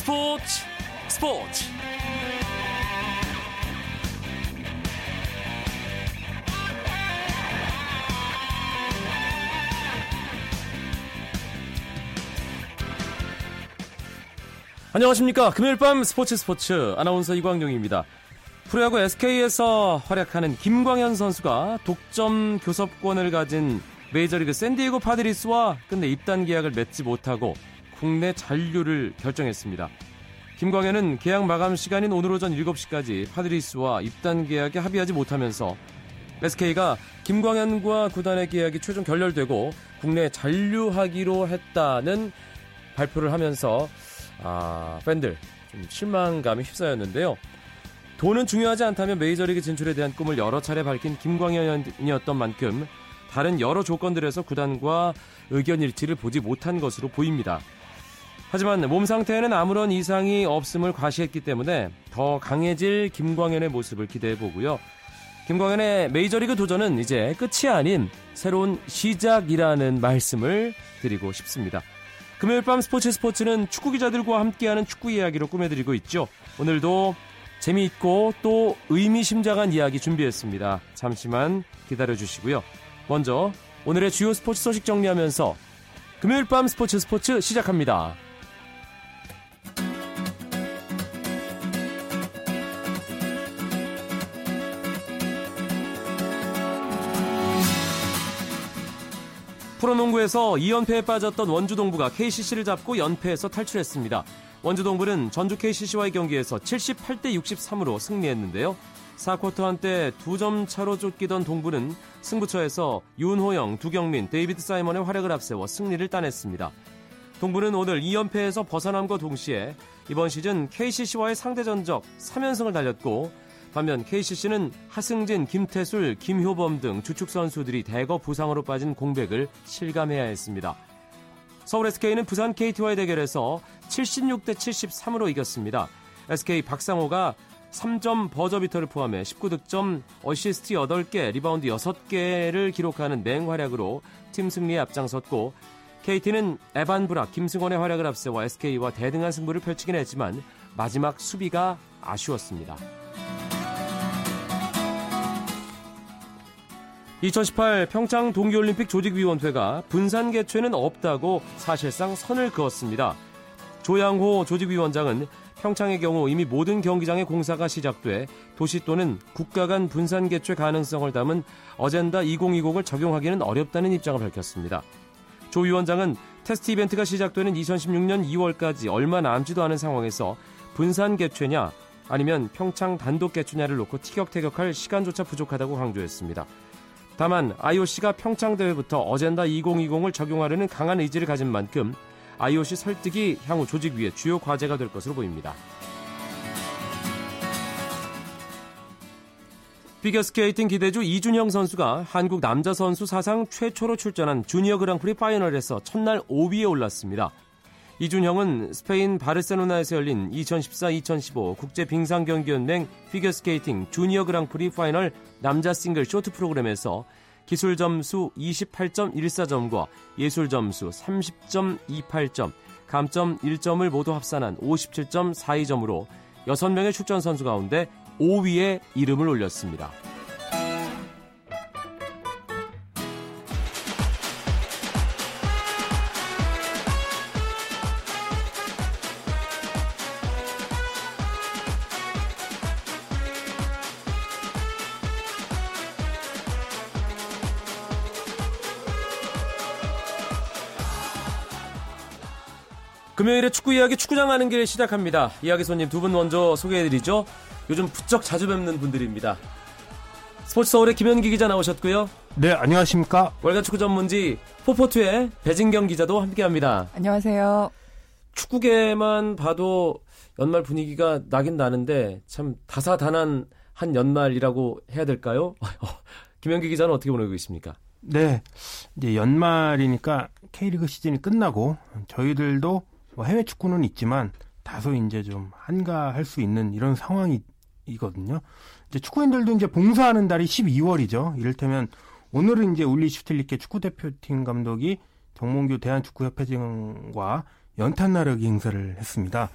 스포츠 스포츠. 안녕하십니까. 금요일 밤 스포츠 스포츠. 아나운서 이광용입니다. 프로야구 SK에서 활약하는 김광현 선수가 독점 교섭권을 가진 메이저리그 샌디에고 파드리스와 끝내 입단 계약을 맺지 못하고 국내 잔류를 결정했습니다. 김광현은 계약 마감 시간인 오늘 오전 7시까지 파드리스와 입단 계약에 합의하지 못하면서 SK가 김광현과 구단의 계약이 최종 결렬되고 국내 잔류하기로 했다는 발표를 하면서 아, 팬들 좀 실망감이 휩싸였는데요. 돈은 중요하지 않다면 메이저리그 진출에 대한 꿈을 여러 차례 밝힌 김광현이었던 만큼 다른 여러 조건들에서 구단과 의견 일치를 보지 못한 것으로 보입니다. 하지만 몸 상태에는 아무런 이상이 없음을 과시했기 때문에 더 강해질 김광현의 모습을 기대해 보고요. 김광현의 메이저리그 도전은 이제 끝이 아닌 새로운 시작이라는 말씀을 드리고 싶습니다. 금요일 밤 스포츠 스포츠는 축구 기자들과 함께하는 축구 이야기로 꾸며드리고 있죠. 오늘도 재미있고 또 의미심장한 이야기 준비했습니다. 잠시만 기다려 주시고요. 먼저 오늘의 주요 스포츠 소식 정리하면서 금요일 밤 스포츠 스포츠 시작합니다. 프로농구에서 2연패에 빠졌던 원주동부가 KCC를 잡고 연패에서 탈출했습니다. 원주동부는 전주 KCC와의 경기에서 78대 63으로 승리했는데요. 4쿼터 한때 2점 차로 쫓기던 동부는 승부처에서 윤호영, 두경민, 데이비드 사이먼의 활약을 앞세워 승리를 따냈습니다. 동부는 오늘 2연패에서 벗어남과 동시에 이번 시즌 KCC와의 상대 전적 3연승을 달렸고 반면 KCC는 하승진, 김태술, 김효범 등 주축 선수들이 대거 부상으로 빠진 공백을 실감해야 했습니다. 서울 SK는 부산 KT와의 대결에서 76대 73으로 이겼습니다. SK 박상호가 3점 버저비터를 포함해 19득점, 어시스트 8개, 리바운드 6개를 기록하는 맹활약으로 팀 승리에 앞장섰고 KT는 에반 브락, 김승원의 활약을 앞세워 SK와 대등한 승부를 펼치긴 했지만 마지막 수비가 아쉬웠습니다. 2018 평창 동계올림픽 조직위원회가 분산 개최는 없다고 사실상 선을 그었습니다. 조양호 조직위원장은 평창의 경우 이미 모든 경기장의 공사가 시작돼 도시 또는 국가 간 분산 개최 가능성을 담은 어젠다 2020을 적용하기는 어렵다는 입장을 밝혔습니다. 조 위원장은 테스트 이벤트가 시작되는 2016년 2월까지 얼마 남지도 않은 상황에서 분산 개최냐 아니면 평창 단독 개최냐를 놓고 티격태격할 시간조차 부족하다고 강조했습니다. 다만 IOC가 평창 대회부터 어젠다 2020을 적용하려는 강한 의지를 가진 만큼 IOC 설득이 향후 조직위의 주요 과제가 될 것으로 보입니다. 피겨스케이팅 기대주 이준형 선수가 한국 남자 선수 사상 최초로 출전한 주니어 그랑프리 파이널에서 첫날 5위에 올랐습니다. 이준형은 스페인 바르셀로나에서 열린 2014-2015 국제 빙상 경기연맹 피겨스케이팅 주니어 그랑프리 파이널 남자 싱글 쇼트 프로그램에서 기술 점수 28.14점과 예술 점수 30.28점, 감점 1점을 모두 합산한 57.42점으로 6명의 출전 선수 가운데 5위에 이름을 올렸습니다. 금요일에 축구 이야기 축구장 가는 길 시작합니다. 이야기 손님 두 분 먼저 소개해드리죠. 요즘 부쩍 자주 뵙는 분들입니다. 스포츠 서울의 김현기 기자 나오셨고요. 네, 안녕하십니까. 월간 축구 전문지 포포투의 배진경 기자도 함께합니다. 안녕하세요. 축구계만 봐도 연말 분위기가 나긴 나는데 참 다사다난 한 연말이라고 해야 될까요? 김현기 기자는 어떻게 보내고 있습니까? 네, 이제 연말이니까 K리그 시즌이 끝나고 저희들도 뭐 해외 축구는 있지만 다소 이제 좀 한가할 수 있는 이런 상황이거든요. 이제 축구인들도 이제 봉사하는 달이 12월이죠. 이를테면 오늘은 이제 울리 슈틸리케 축구 대표팀 감독이 정몽규 대한축구협회장과 연탄 나르기 행사를 했습니다.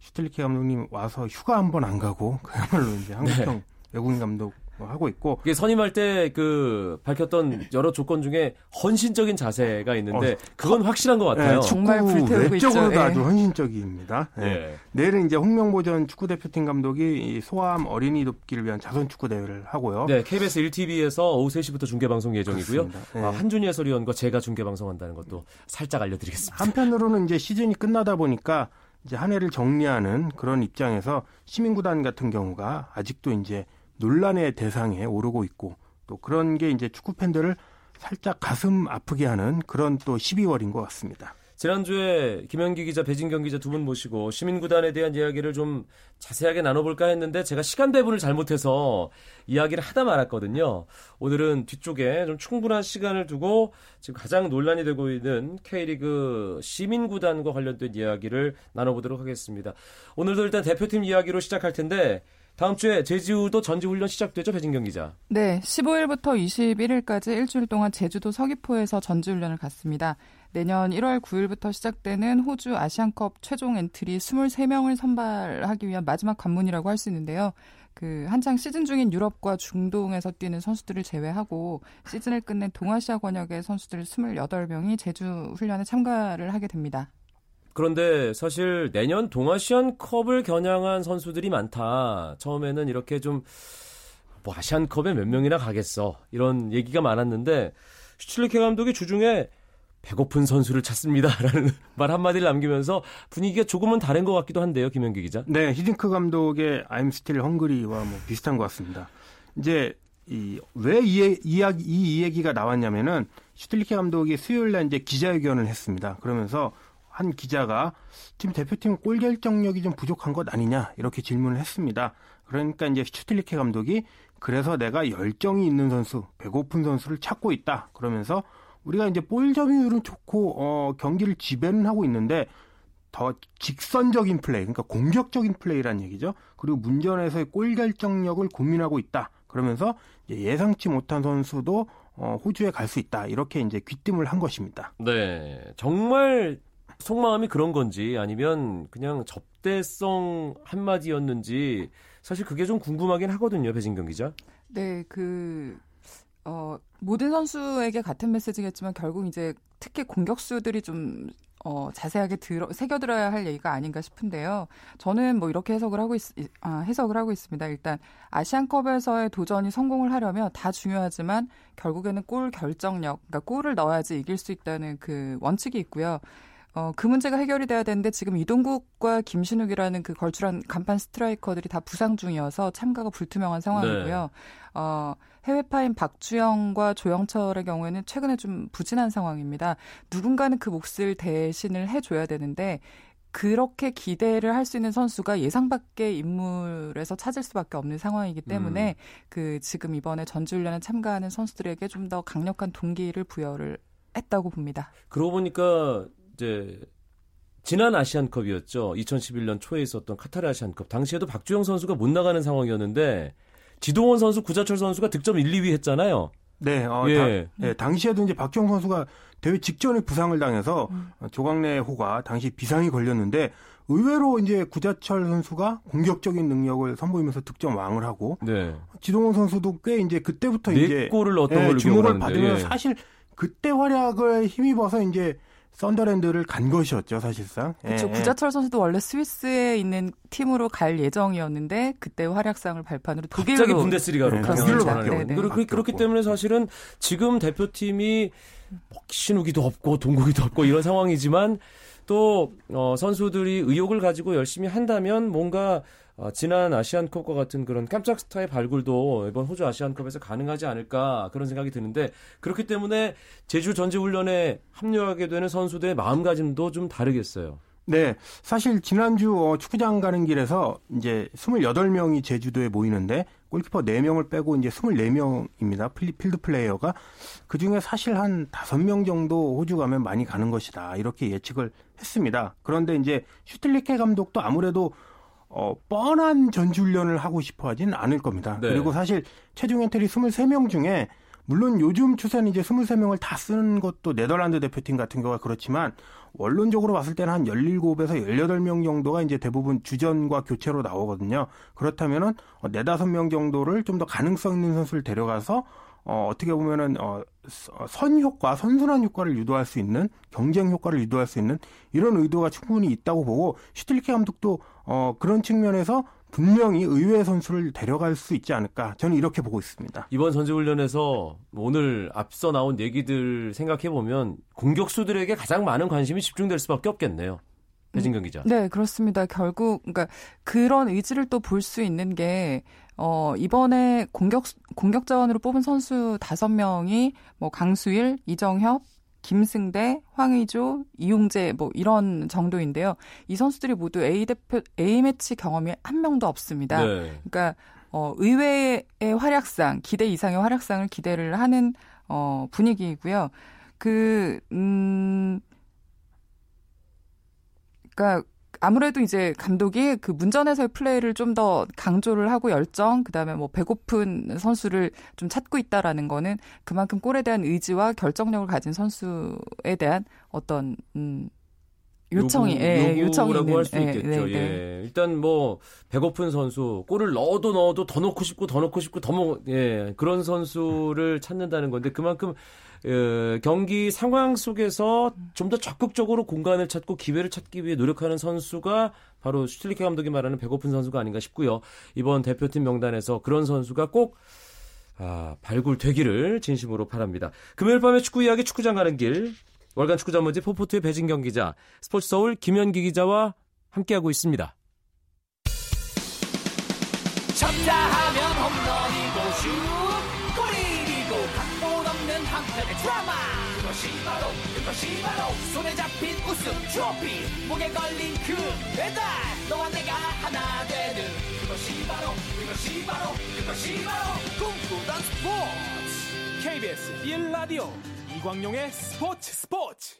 슈틸리케 감독님 와서 휴가 한 번 안 가고 그야말로 이제 한국형 네. 외국인 감독 뭐 하고 있고 이게 선임할 때 그 밝혔던 여러 조건 중에 헌신적인 자세가 있는데 어, 그건 확실한 것 같아요. 네, 정말 불태우고 쪽으로도 네. 아주 헌신적입니다. 네. 네. 내일은 이제 홍명보 전 축구 대표팀 감독이 소아암 어린이 돕기를 위한 자선 축구 대회를 하고요. 네, KBS 1TV에서 오후 3시부터 중계 방송 예정이고요. 네. 아, 한준희 해설위원과 제가 중계 방송한다는 것도 살짝 알려드리겠습니다. 한편으로는 이제 시즌이 끝나다 보니까 이제 한 해를 정리하는 그런 입장에서 시민구단 같은 경우가 아직도 이제 논란의 대상에 오르고 있고 또 그런 게 이제 축구 팬들을 살짝 가슴 아프게 하는 그런 또 12월인 것 같습니다. 지난주에 김현기 기자, 배진경 기자 두 분 모시고 시민구단에 대한 이야기를 좀 자세하게 나눠볼까 했는데 제가 시간 배분을 잘못해서 이야기를 하다 말았거든요. 오늘은 뒤쪽에 좀 충분한 시간을 두고 지금 가장 논란이 되고 있는 K리그 시민구단과 관련된 이야기를 나눠보도록 하겠습니다. 오늘도 일단 대표팀 이야기로 시작할 텐데 다음 주에 제주도 전지훈련 시작되죠, 배진경 기자. 네, 15일부터 21일까지 일주일 동안 제주도 서귀포에서 전지훈련을 갔습니다. 내년 1월 9일부터 시작되는 호주 아시안컵 최종 엔트리 23명을 선발하기 위한 마지막 관문이라고 할 수 있는데요. 그 한창 시즌 중인 유럽과 중동에서 뛰는 선수들을 제외하고 시즌을 끝낸 동아시아 권역의 선수들 28명이 제주 훈련에 참가를 하게 됩니다. 그런데 사실 내년 동아시안 컵을 겨냥한 선수들이 많다. 처음에는 이렇게 좀 뭐 아시안컵에 몇 명이나 가겠어. 이런 얘기가 많았는데 슈틸리케 감독이 주중에 배고픈 선수를 찾습니다라는 말 한마디를 남기면서 분위기가 조금은 다른 것 같기도 한데요, 김현기 기자. 네, 히딩크 감독의 I'm Still Hungry와 뭐 비슷한 것 같습니다. 이제 이왜이 이야기 이 얘기가 나왔냐면은 슈틸리케 감독이 수요일 날 이제 기자회견을 했습니다. 그러면서 한 기자가 팀 대표팀 골 결정력이 좀 부족한 것 아니냐 이렇게 질문을 했습니다. 그러니까 이제 슈틸리케 감독이 그래서 내가 열정이 있는 선수, 배고픈 선수를 찾고 있다. 그러면서 우리가 이제 볼 점유율은 좋고 어, 경기를 지배는 하고 있는데 더 직선적인 플레이, 그러니까 공격적인 플레이란 얘기죠. 그리고 문전에서의 골 결정력을 고민하고 있다. 그러면서 예상치 못한 선수도 어, 호주에 갈 수 있다. 이렇게 이제 귀띔을 한 것입니다. 네, 정말 속마음이 그런 건지 아니면 그냥 접대성 한마디였는지 사실 그게 좀 궁금하긴 하거든요, 배진경 기자. 네, 그 어, 모든 선수에게 같은 메시지겠지만 결국 이제 특히 공격수들이 좀 어, 자세하게 들어, 새겨들어야 할 얘기가 아닌가 싶은데요. 저는 뭐 이렇게 해석을 하고 있, 아, 해석을 하고 있습니다. 일단 아시안컵에서의 도전이 성공을 하려면 다 중요하지만 결국에는 골 결정력, 그러니까 골을 넣어야지 이길 수 있다는 그 원칙이 있고요. 어, 그 문제가 해결이 돼야 되는데 지금 이동국과 김신욱이라는 그 걸출한 간판 스트라이커들이 다 부상 중이어서 참가가 불투명한 상황이고요. 네. 어, 해외파인 박주영과 조영철의 경우에는 최근에 좀 부진한 상황입니다. 누군가는 그 몫을 대신을 해줘야 되는데 그렇게 기대를 할 수 있는 선수가 예상 밖의 인물에서 찾을 수밖에 없는 상황이기 때문에 음. 그 지금 이번에 전지훈련에 참가하는 선수들에게 좀 더 강력한 동기를 부여를 했다고 봅니다. 그러고 보니까 이제 지난 아시안컵이었죠. 2011년 초에 있었던 카타르 아시안컵. 당시에도 박주영 선수가 못 나가는 상황이었는데 지동원 선수, 구자철 선수가 득점 1, 2위 했잖아요. 네, 어, 예. 다, 네, 당시에도 이제 박주영 선수가 대회 직전에 부상을 당해서 음. 조광래 호가 당시 비상이 걸렸는데 의외로 이제 구자철 선수가 공격적인 능력을 선보이면서 득점 왕을 하고 네. 지동원 선수도 꽤 이제 그때부터 네 이제 골을 넣었던 예, 주목을 받으면 예. 사실 그때 활약을 힘입어서 이제 썬더랜드를 간 것이었죠, 사실상. 그렇죠. 예. 구자철 선수도 원래 스위스에 있는 팀으로 갈 예정이었는데 그때 활약상을 발판으로 독일로 갑자기 분데스리가로 독일로 네, 네. 그렇기, 그렇기 때문에 사실은 지금 대표팀이 뭐 신우기도 없고 동국이도 없고 이런 상황이지만 또 어, 선수들이 의욕을 가지고 열심히 한다면 뭔가 어, 지난 아시안컵과 같은 그런 깜짝 스타의 발굴도 이번 호주 아시안컵에서 가능하지 않을까 그런 생각이 드는데 그렇기 때문에 제주 전지훈련에 합류하게 되는 선수들의 마음가짐도 좀 다르겠어요. 네, 사실 지난주 어, 축구장 가는 길에서 이제 28명이 제주도에 모이는데 골키퍼 4명을 빼고 이제 24명입니다. 필드 플레이어가 그 중에 사실 한 5명 정도 호주 가면 많이 가는 것이다. 이렇게 예측을 했습니다. 그런데 이제 슈틸리케 감독도 아무래도 어, 뻔한 전지훈련을 하고 싶어 하진 않을 겁니다. 네. 그리고 사실 최종 엔트리 23명 중에 물론 요즘 추세는 이제 23명을 다 쓰는 것도 네덜란드 대표팀 같은 경우가 그렇지만 원론적으로 봤을 때는 한 17에서 18명 정도가 이제 대부분 주전과 교체로 나오거든요. 그렇다면은 4, 5명 정도를 좀 더 가능성 있는 선수를 데려가서 어, 어떻게 보면은, 어, 선 효과, 선순환 효과를 유도할 수 있는, 경쟁 효과를 유도할 수 있는 이런 의도가 충분히 있다고 보고, 슈틸리케 감독도, 어, 그런 측면에서 분명히 의외의 선수를 데려갈 수 있지 않을까. 저는 이렇게 보고 있습니다. 이번 전지훈련에서 오늘 앞서 나온 얘기들 생각해 보면, 공격수들에게 가장 많은 관심이 집중될 수밖에 없겠네요. 배진경 기자. 네, 그렇습니다. 결국, 그러니까 그런 의지를 또 볼 수 있는 게, 어, 이번에 공격, 공격 자원으로 뽑은 선수 다섯 명이 뭐 강수일, 이정협, 김승대, 황의조, 이용재 뭐 이런 정도인데요. 이 선수들이 모두 A 대표 A 매치 경험이 한 명도 없습니다. 네. 그러니까 어 의외의 활약상, 기대 이상의 활약상을 기대를 하는 어 분위기이고요. 그 음 그러니까 아무래도 이제 감독이 그 문전에서의 플레이를 좀 더 강조를 하고 열정, 그 다음에 뭐 배고픈 선수를 좀 찾고 있다라는 거는 그만큼 골에 대한 의지와 결정력을 가진 선수에 대한 어떤, 음, 요청이, 요구, 예, 요청이라고 할 수 있겠죠. 예, 네, 네. 예. 일단 뭐 배고픈 선수, 골을 넣어도 넣어도 더 넣고 싶고 더 넣고 싶고 더 먹, 예, 그런 선수를 찾는다는 건데 그만큼 어, 경기 상황 속에서 좀 더 적극적으로 공간을 찾고 기회를 찾기 위해 노력하는 선수가 바로 슈틸리케 감독이 말하는 배고픈 선수가 아닌가 싶고요. 이번 대표팀 명단에서 그런 선수가 꼭 아, 발굴되기를 진심으로 바랍니다. 금요일 밤에 축구 이야기 축구장 가는 길 월간 축구 전문지 포포트의 배진경 기자, 스포츠 서울 김현기 기자와 함께하고 있습니다. 그것이 바로 그것이 바로. 손에 잡힌 우승 트로피. 목에 걸린 그 배달. 너와 내가 하나 되는 그것이 바로 그것이 바로 그것이 바로. 꿈꾸던 스포츠. KBS 1라디오 이광용의 스포츠 스포츠.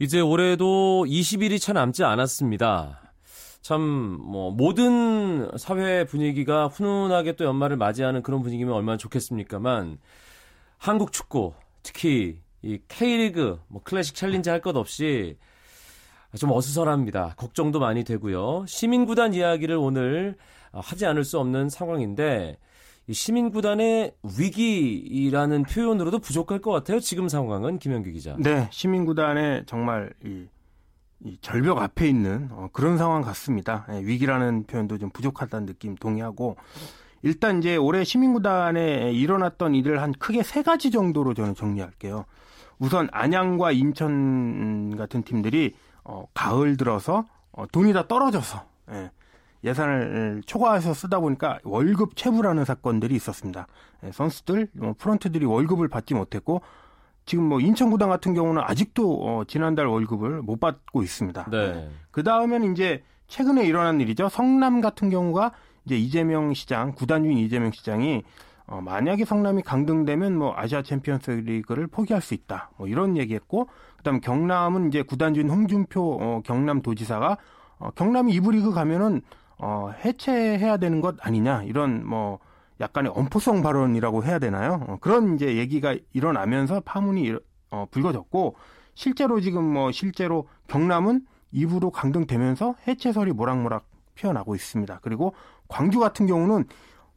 이제 올해도 20일이 채 남지 않았습니다. 참, 뭐, 모든 사회 분위기가 훈훈하게 또 연말을 맞이하는 그런 분위기면 얼마나 좋겠습니까만, 한국 축구, 특히 이 K리그, 뭐, 클래식 챌린지 할 것 없이 좀 어수선합니다. 걱정도 많이 되고요. 시민구단 이야기를 오늘 하지 않을 수 없는 상황인데, 시민구단의 위기라는 표현으로도 부족할 것 같아요. 지금 상황은 김현규 기자. 네, 시민구단의 정말 이, 이 절벽 앞에 있는 어, 그런 상황 같습니다. 예, 위기라는 표현도 좀 부족하다는 느낌 동의하고 일단 이제 올해 시민구단에 일어났던 일을 한 크게 세 가지 정도로 저는 정리할게요. 우선 안양과 인천 같은 팀들이 어, 가을 들어서 어, 돈이 다 떨어져서 예, 예산을 초과해서 쓰다 보니까 월급 체불하는 사건들이 있었습니다. 예, 선수들, 뭐 프런트들이 월급을 받지 못했고 지금 뭐 인천구단 같은 경우는 아직도 어, 지난달 월급을 못 받고 있습니다. 네. 예, 그 다음에는 이제 최근에 일어난 일이죠. 성남 같은 경우가 이제 이재명 시장, 구단주인 이재명 시장이 어, 만약에 성남이 강등되면 뭐 아시아 챔피언스 리그를 포기할 수 있다. 뭐 이런 얘기했고, 그다음 경남은 이제 구단주인 홍준표 어, 경남도지사가 어, 경남이 이부 리그 가면은 어, 해체해야 되는 것 아니냐 이런 뭐 약간의 엄포성 발언이라고 해야 되나요? 어, 그런 이제 얘기가 일어나면서 파문이 어, 불거졌고 실제로 지금 뭐 실제로 경남은 2부로 강등되면서 해체설이 모락모락 피어나고 있습니다. 그리고 광주 같은 경우는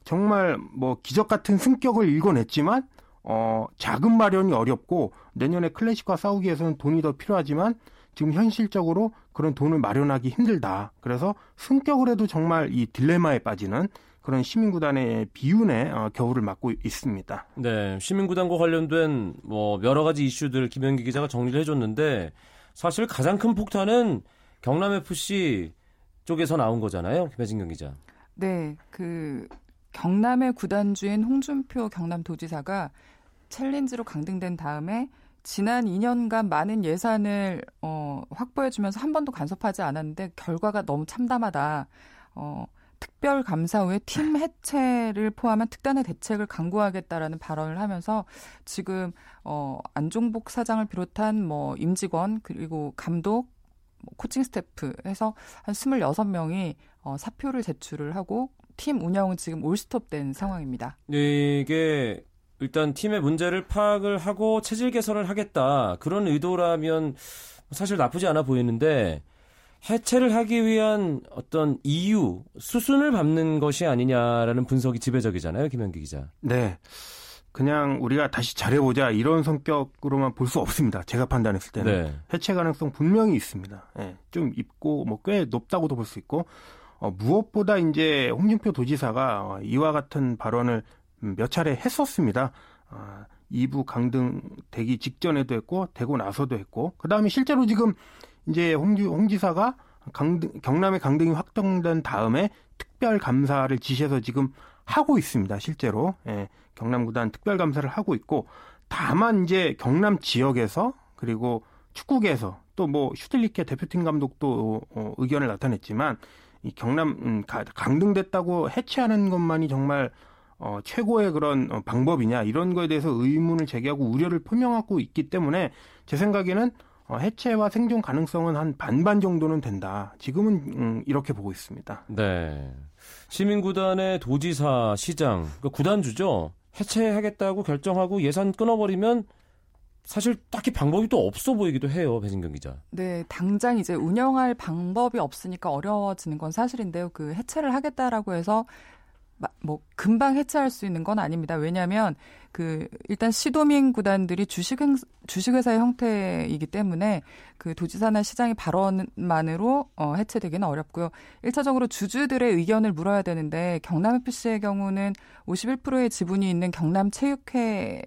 정말 뭐 기적 같은 승격을 일궈냈지만 어, 자금 마련이 어렵고 내년에 클래식과 싸우기 위해서는 돈이 더 필요하지만 지금 현실적으로 그런 돈을 마련하기 힘들다. 그래서 승격을 해도 정말 이 딜레마에 빠지는 그런 시민구단의 비운의 어, 겨울을 맞고 있습니다. 네, 시민구단과 관련된 뭐 여러 가지 이슈들 김현기 기자가 정리를 해줬는데 사실 가장 큰 폭탄은 경남 FC 쪽에서 나온 거잖아요, 김혜진경 기자. 네, 그 경남의 구단주인 홍준표 경남도지사가 챌린지로 강등된 다음에 지난 2년간 많은 예산을 어, 확보해주면서 한 번도 간섭하지 않았는데 결과가 너무 참담하다. 어, 특별 감사 후에 팀 해체를 포함한 특단의 대책을 강구하겠다라는 발언을 하면서 지금 어, 안종복 사장을 비롯한 뭐 임직원 그리고 감독 뭐 코칭 스태프 해서 한 26명이 어, 사표를 제출을 하고 팀 운영은 지금 올스톱된 상황입니다. 네, 이게 일단 팀의 문제를 파악을 하고 체질 개선을 하겠다 그런 의도라면 사실 나쁘지 않아 보이는데 해체를 하기 위한 어떤 이유 수순을 밟는 것이 아니냐라는 분석이 지배적이잖아요, 김현기 기자. 네. 그냥 우리가 다시 잘해보자 이런 성격으로만 볼 수 없습니다. 제가 판단했을 때는 네. 해체 가능성 분명히 있습니다. 네, 좀 있고 뭐 꽤 높다고도 볼 수 있고 어, 무엇보다 이제 홍준표 도지사가 어, 이와 같은 발언을 몇 차례 했었습니다. 어, 2부 강등 되기 직전에도 했고 되고 나서도 했고 그 다음에 실제로 지금 이제 홍지, 홍 지사가 강등, 경남의 강등이 확정된 다음에 특별 감사를 지시해서 지금 하고 있습니다. 실제로 예, 경남 구단 특별 감사를 하고 있고 다만 이제 경남 지역에서 그리고 축구계에서 또 뭐 슈틸리케 대표팀 감독도 어, 의견을 나타냈지만 이 경남 음, 강등됐다고 해체하는 것만이 정말 어, 최고의 그런 어, 방법이냐 이런 거에 대해서 의문을 제기하고 우려를 표명하고 있기 때문에 제 생각에는 어, 해체와 생존 가능성은 한 반반 정도는 된다. 지금은 음, 이렇게 보고 있습니다. 네. 시민구단의 도지사, 시장, 그러니까 구단주죠. 해체하겠다고 결정하고 예산 끊어버리면 사실 딱히 방법이 또 없어 보이기도 해요, 배진경 기자. 네, 당장 이제 운영할 방법이 없으니까 어려워지는 건 사실인데요. 그 해체를 하겠다라고 해서 뭐 금방 해체할 수 있는 건 아닙니다. 왜냐하면 그 일단 시도민 구단들이 주식 주식회사의 형태이기 때문에 그 도지사나 시장의 발언만으로 어, 해체되기는 어렵고요. 1차적으로 주주들의 의견을 물어야 되는데 경남 FC의 경우는 51%의 지분이 있는 경남 체육회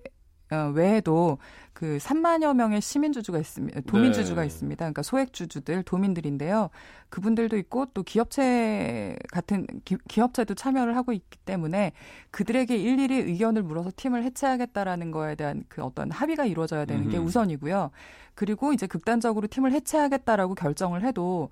어, 외에도 그 3만여 명의 시민주주가 있습니다. 도민주주가 네. 있습니다. 그러니까 소액주주들, 도민들인데요. 그분들도 있고 또 기업체 같은 기, 업체도 참여를 하고 있기 때문에 그들에게 일일이 의견을 물어서 팀을 해체하겠다라는 거에 대한 그 어떤 합의가 이루어져야 되는 게 우선이고요. 그리고 이제 극단적으로 팀을 해체하겠다라고 결정을 해도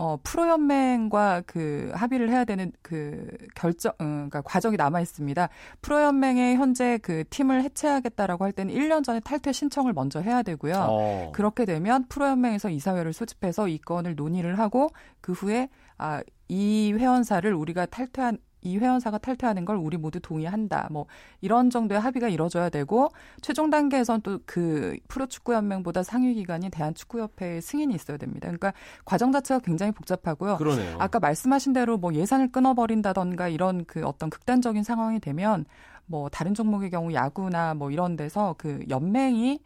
어, 프로연맹과 그 합의를 해야 되는 그 결정, 음, 그러니까 과정이 남아 있습니다. 프로연맹의 현재 그 팀을 해체하겠다라고 할 때는 1년 전에 탈퇴 신청을 먼저 해야 되고요. 어. 그렇게 되면 프로연맹에서 이사회를 소집해서 이 건을 논의를 하고 그 후에 아, 이 회원사를 우리가 탈퇴한 이 회원사가 탈퇴하는 걸 우리 모두 동의한다. 뭐 이런 정도의 합의가 이뤄져야 되고 최종 단계에선 또 그 프로축구연맹보다 상위 기관인 대한축구협회의 승인이 있어야 됩니다. 그러니까 과정 자체가 굉장히 복잡하고요. 그러네요. 아까 말씀하신 대로 뭐 예산을 끊어버린다던가 이런 그 어떤 극단적인 상황이 되면 뭐 다른 종목의 경우 야구나 뭐 이런 데서 그 연맹이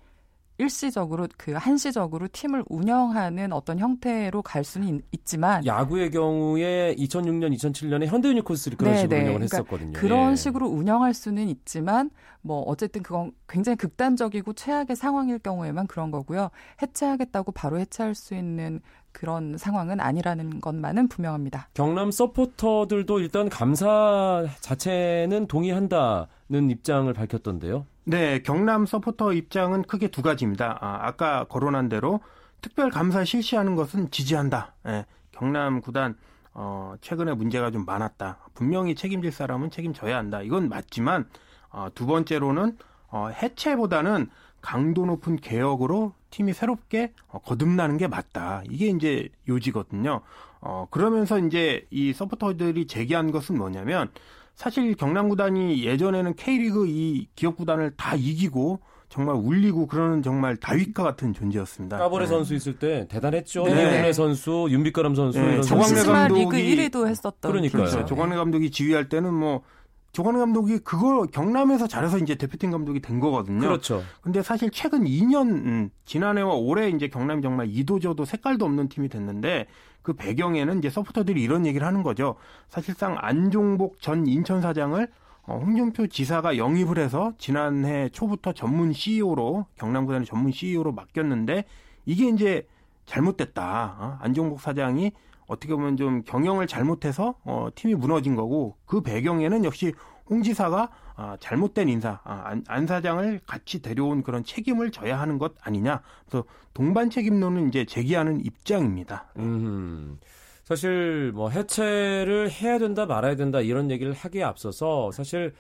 일시적으로 그 한시적으로 팀을 운영하는 어떤 형태로 갈 수는 있, 지만 야구의 경우에 2006년 2007년에 현대유니콘스를 그런 네 식으로 네. 운영을 그러니까 했었거든요. 그런 예. 식으로 운영할 수는 있지만 뭐 어쨌든 그건 굉장히 극단적이고 최악의 상황일 경우에만 그런 거고요. 해체하겠다고 바로 해체할 수 있는 그런 상황은 아니라는 것만은 분명합니다. 경남 서포터들도 일단 감사 자체는 동의한다는 입장을 밝혔던데요. 네, 경남 서포터 입장은 크게 두 가지입니다. 아, 까 거론한 대로 특별 감사 실시하는 것은 지지한다. 예, 경남 구단 어, 최근에 문제가 좀 많았다. 분명히 책임질 사람은 책임져야 한다. 이건 맞지만 어, 두 번째로는 어, 해체보다는 강도 높은 개혁으로 팀이 새롭게 어, 거듭나는 게 맞다. 이게 이제 요지거든요. 어, 그러면서 이제 이 서포터들이 제기한 것은 뭐냐면 사실 경남구단이 예전에는 K리그 이 기업구단을 다 이기고 정말 울리고 그러는 정말 다윗과 같은 존재였습니다. 까보레 네. 선수 있을 때 대단했죠. 네. 이훈 선수, 윤빛가람 선수 네. 조광래 감독이 리그 1위도 했었던. 그러니까요. 그렇죠. 조광래 감독이 지휘할 때는 뭐 조광래 감독이 그걸 경남에서 잘해서 이제 대표팀 감독이 된 거거든요. 그렇죠. 근데 사실 최근 2년 음, 지난해와 올해 이제 경남이 정말 이도저도 색깔도 없는 팀이 됐는데 그 배경에는 이제 서포터들이 이런 얘기를 하는 거죠. 사실상 안종복 전 인천 사장을 어, 홍준표 지사가 영입을 해서 지난해 초부터 전문 CEO로 경남구단의 전문 CEO로 맡겼는데 이게 이제 잘못됐다. 어? 안종복 사장이 어떻게 보면 좀 경영을 잘못해서 어, 팀이 무너진 거고 그 배경에는 역시 홍 지사가 아, 잘못된 인사, 아, 안, 안 사장을 같이 데려온 그런 책임을 져야 하는 것 아니냐. 그래서 동반 책임론은 이제 제기하는 입장입니다. 음. 사실 뭐 해체를 해야 된다 말아야 된다 이런 얘기를 하기에 앞서서 사실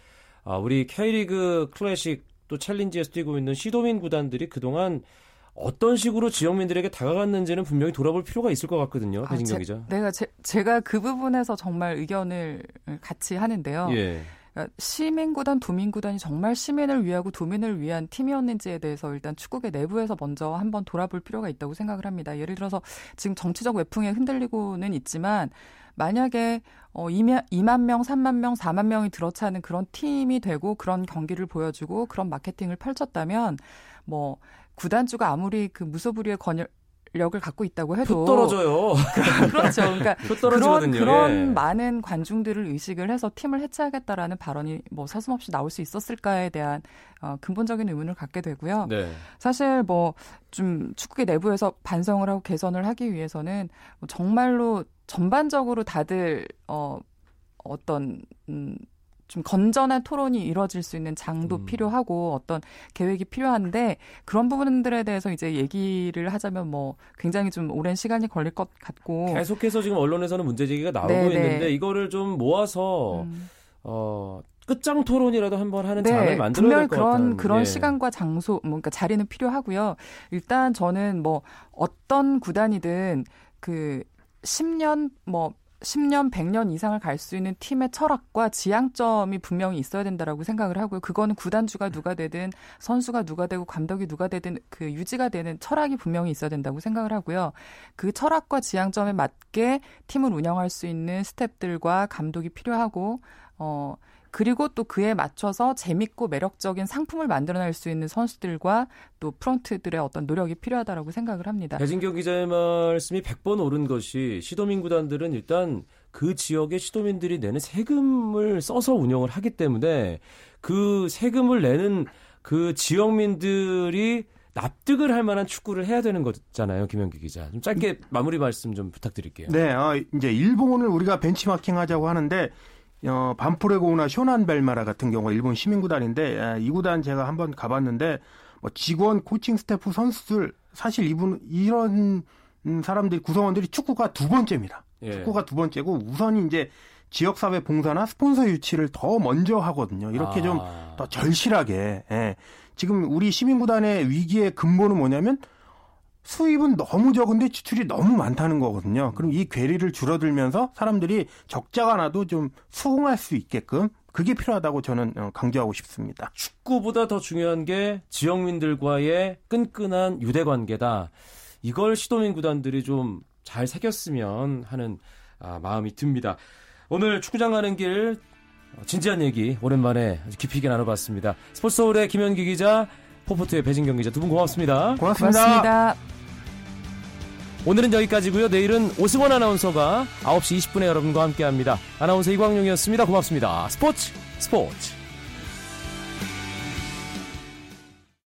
아, 우리 K리그 클래식 또 챌린지에서 뛰고 있는 시도민 구단들이 그동안 어떤 식으로 지역민들에게 다가갔는지는 분명히 돌아볼 필요가 있을 것 같거든요. 배진경 아, 기자. 내가 제, 제가 그 부분에서 정말 의견을 같이 하는데요. 예. 그러니까 시민구단, 도민구단이 정말 시민을 위하고 도민을 위한 팀이었는지에 대해서 일단 축구계 내부에서 먼저 한번 돌아볼 필요가 있다고 생각을 합니다. 예를 들어서 지금 정치적 외풍에 흔들리고는 있지만 만약에 어 2만, 2만 명, 3만 명, 4만 명이 들어차는 그런 팀이 되고 그런 경기를 보여주고 그런 마케팅을 펼쳤다면 뭐 구단주가 아무리 그 무소불위의 권열 력을 갖고 있다고 해도 떨어져요. 그렇죠. 그러니까 그런 그런 예. 많은 관중들을 의식을 해서 팀을 해체하겠다라는 발언이 뭐 서슴없이 나올 수 있었을까에 대한 어, 근본적인 의문을 갖게 되고요. 네. 사실 뭐 좀 축구계 내부에서 반성을 하고 개선을 하기 위해서는 뭐 정말로 전반적으로 다들 어 어떤 음. 좀 건전한 토론이 이루어질 수 있는 장도 음. 필요하고 어떤 계획이 필요한데 그런 부분들에 대해서 이제 얘기를 하자면 뭐 굉장히 좀 오랜 시간이 걸릴 것 같고 계속해서 지금 언론에서는 문제 제기가 나오고 네, 네. 있는데 이거를 좀 모아서 음. 어 끝장 토론이라도 한번 하는 네, 장을 만들어야 될것 그런 같다는 그런 예. 시간과 장소, 뭐, 그러니까 자리는 필요하고요. 일단 저는 뭐 어떤 구단이든 그 10년 뭐 10년, 100년 이상을 갈 수 있는 팀의 철학과 지향점이 분명히 있어야 된다라고 생각을 하고요. 그거는 구단주가 누가 되든 선수가 누가 되고 감독이 누가 되든 그 유지가 되는 철학이 분명히 있어야 된다고 생각을 하고요. 그 철학과 지향점에 맞게 팀을 운영할 수 있는 스탭들과 감독이 필요하고 어 그리고 또 그에 맞춰서 재밌고 매력적인 상품을 만들어낼 수 있는 선수들과 또 프런트들의 어떤 노력이 필요하다라고 생각을 합니다. 배진경 기자의 말씀이 100번 옳은 것이 시도민 구단들은 일단 그 지역의 시도민들이 내는 세금을 써서 운영을 하기 때문에 그 세금을 내는 그 지역민들이 납득을 할 만한 축구를 해야 되는 거잖아요, 김현기 기자. 좀 짧게 마무리 말씀 좀 부탁드릴게요. 네, 어, 이제 일본을 우리가 벤치마킹 하자고 하는데 어, 반프레고우나 쇼난벨마라 같은 경우 일본 시민구단인데 아, 이 구단 제가 한번 가봤는데 뭐 직원, 코칭 스태프, 선수들 사실 이분 이런 음, 사람들이 구성원들이 축구가 두 번째입니다. 예. 축구가 두 번째고 우선 이제 지역사회 봉사나 스폰서 유치를 더 먼저 하거든요. 이렇게 좀 아. 더 절실하게. 예. 지금 우리 시민구단의 위기의 근본은 뭐냐면 수입은 너무 적은데 지출이 너무 많다는 거거든요. 그럼 이 괴리를 줄어들면서 사람들이 적자가 나도 좀 수긍할 수 있게끔 그게 필요하다고 저는 어, 강조하고 싶습니다. 축구보다 더 중요한 게 지역민들과의 끈끈한 유대 관계다. 이걸 시도민 구단들이 좀 잘 새겼으면 하는 아, 마음이 듭니다. 오늘 축구장 가는 길 어, 진지한 얘기 오랜만에 깊이 있게 나눠봤습니다. 스포츠 서울의 김현기 기자, 포포트의 배진경 기자 두 분 고맙습니다. 고맙습니다. 고맙습니다. 오늘은 여기까지고요. 내일은 오승원 아나운서가 9시 20분에 여러분과 함께합니다. 아나운서 이광용이었습니다. 고맙습니다. 스포츠 스포츠.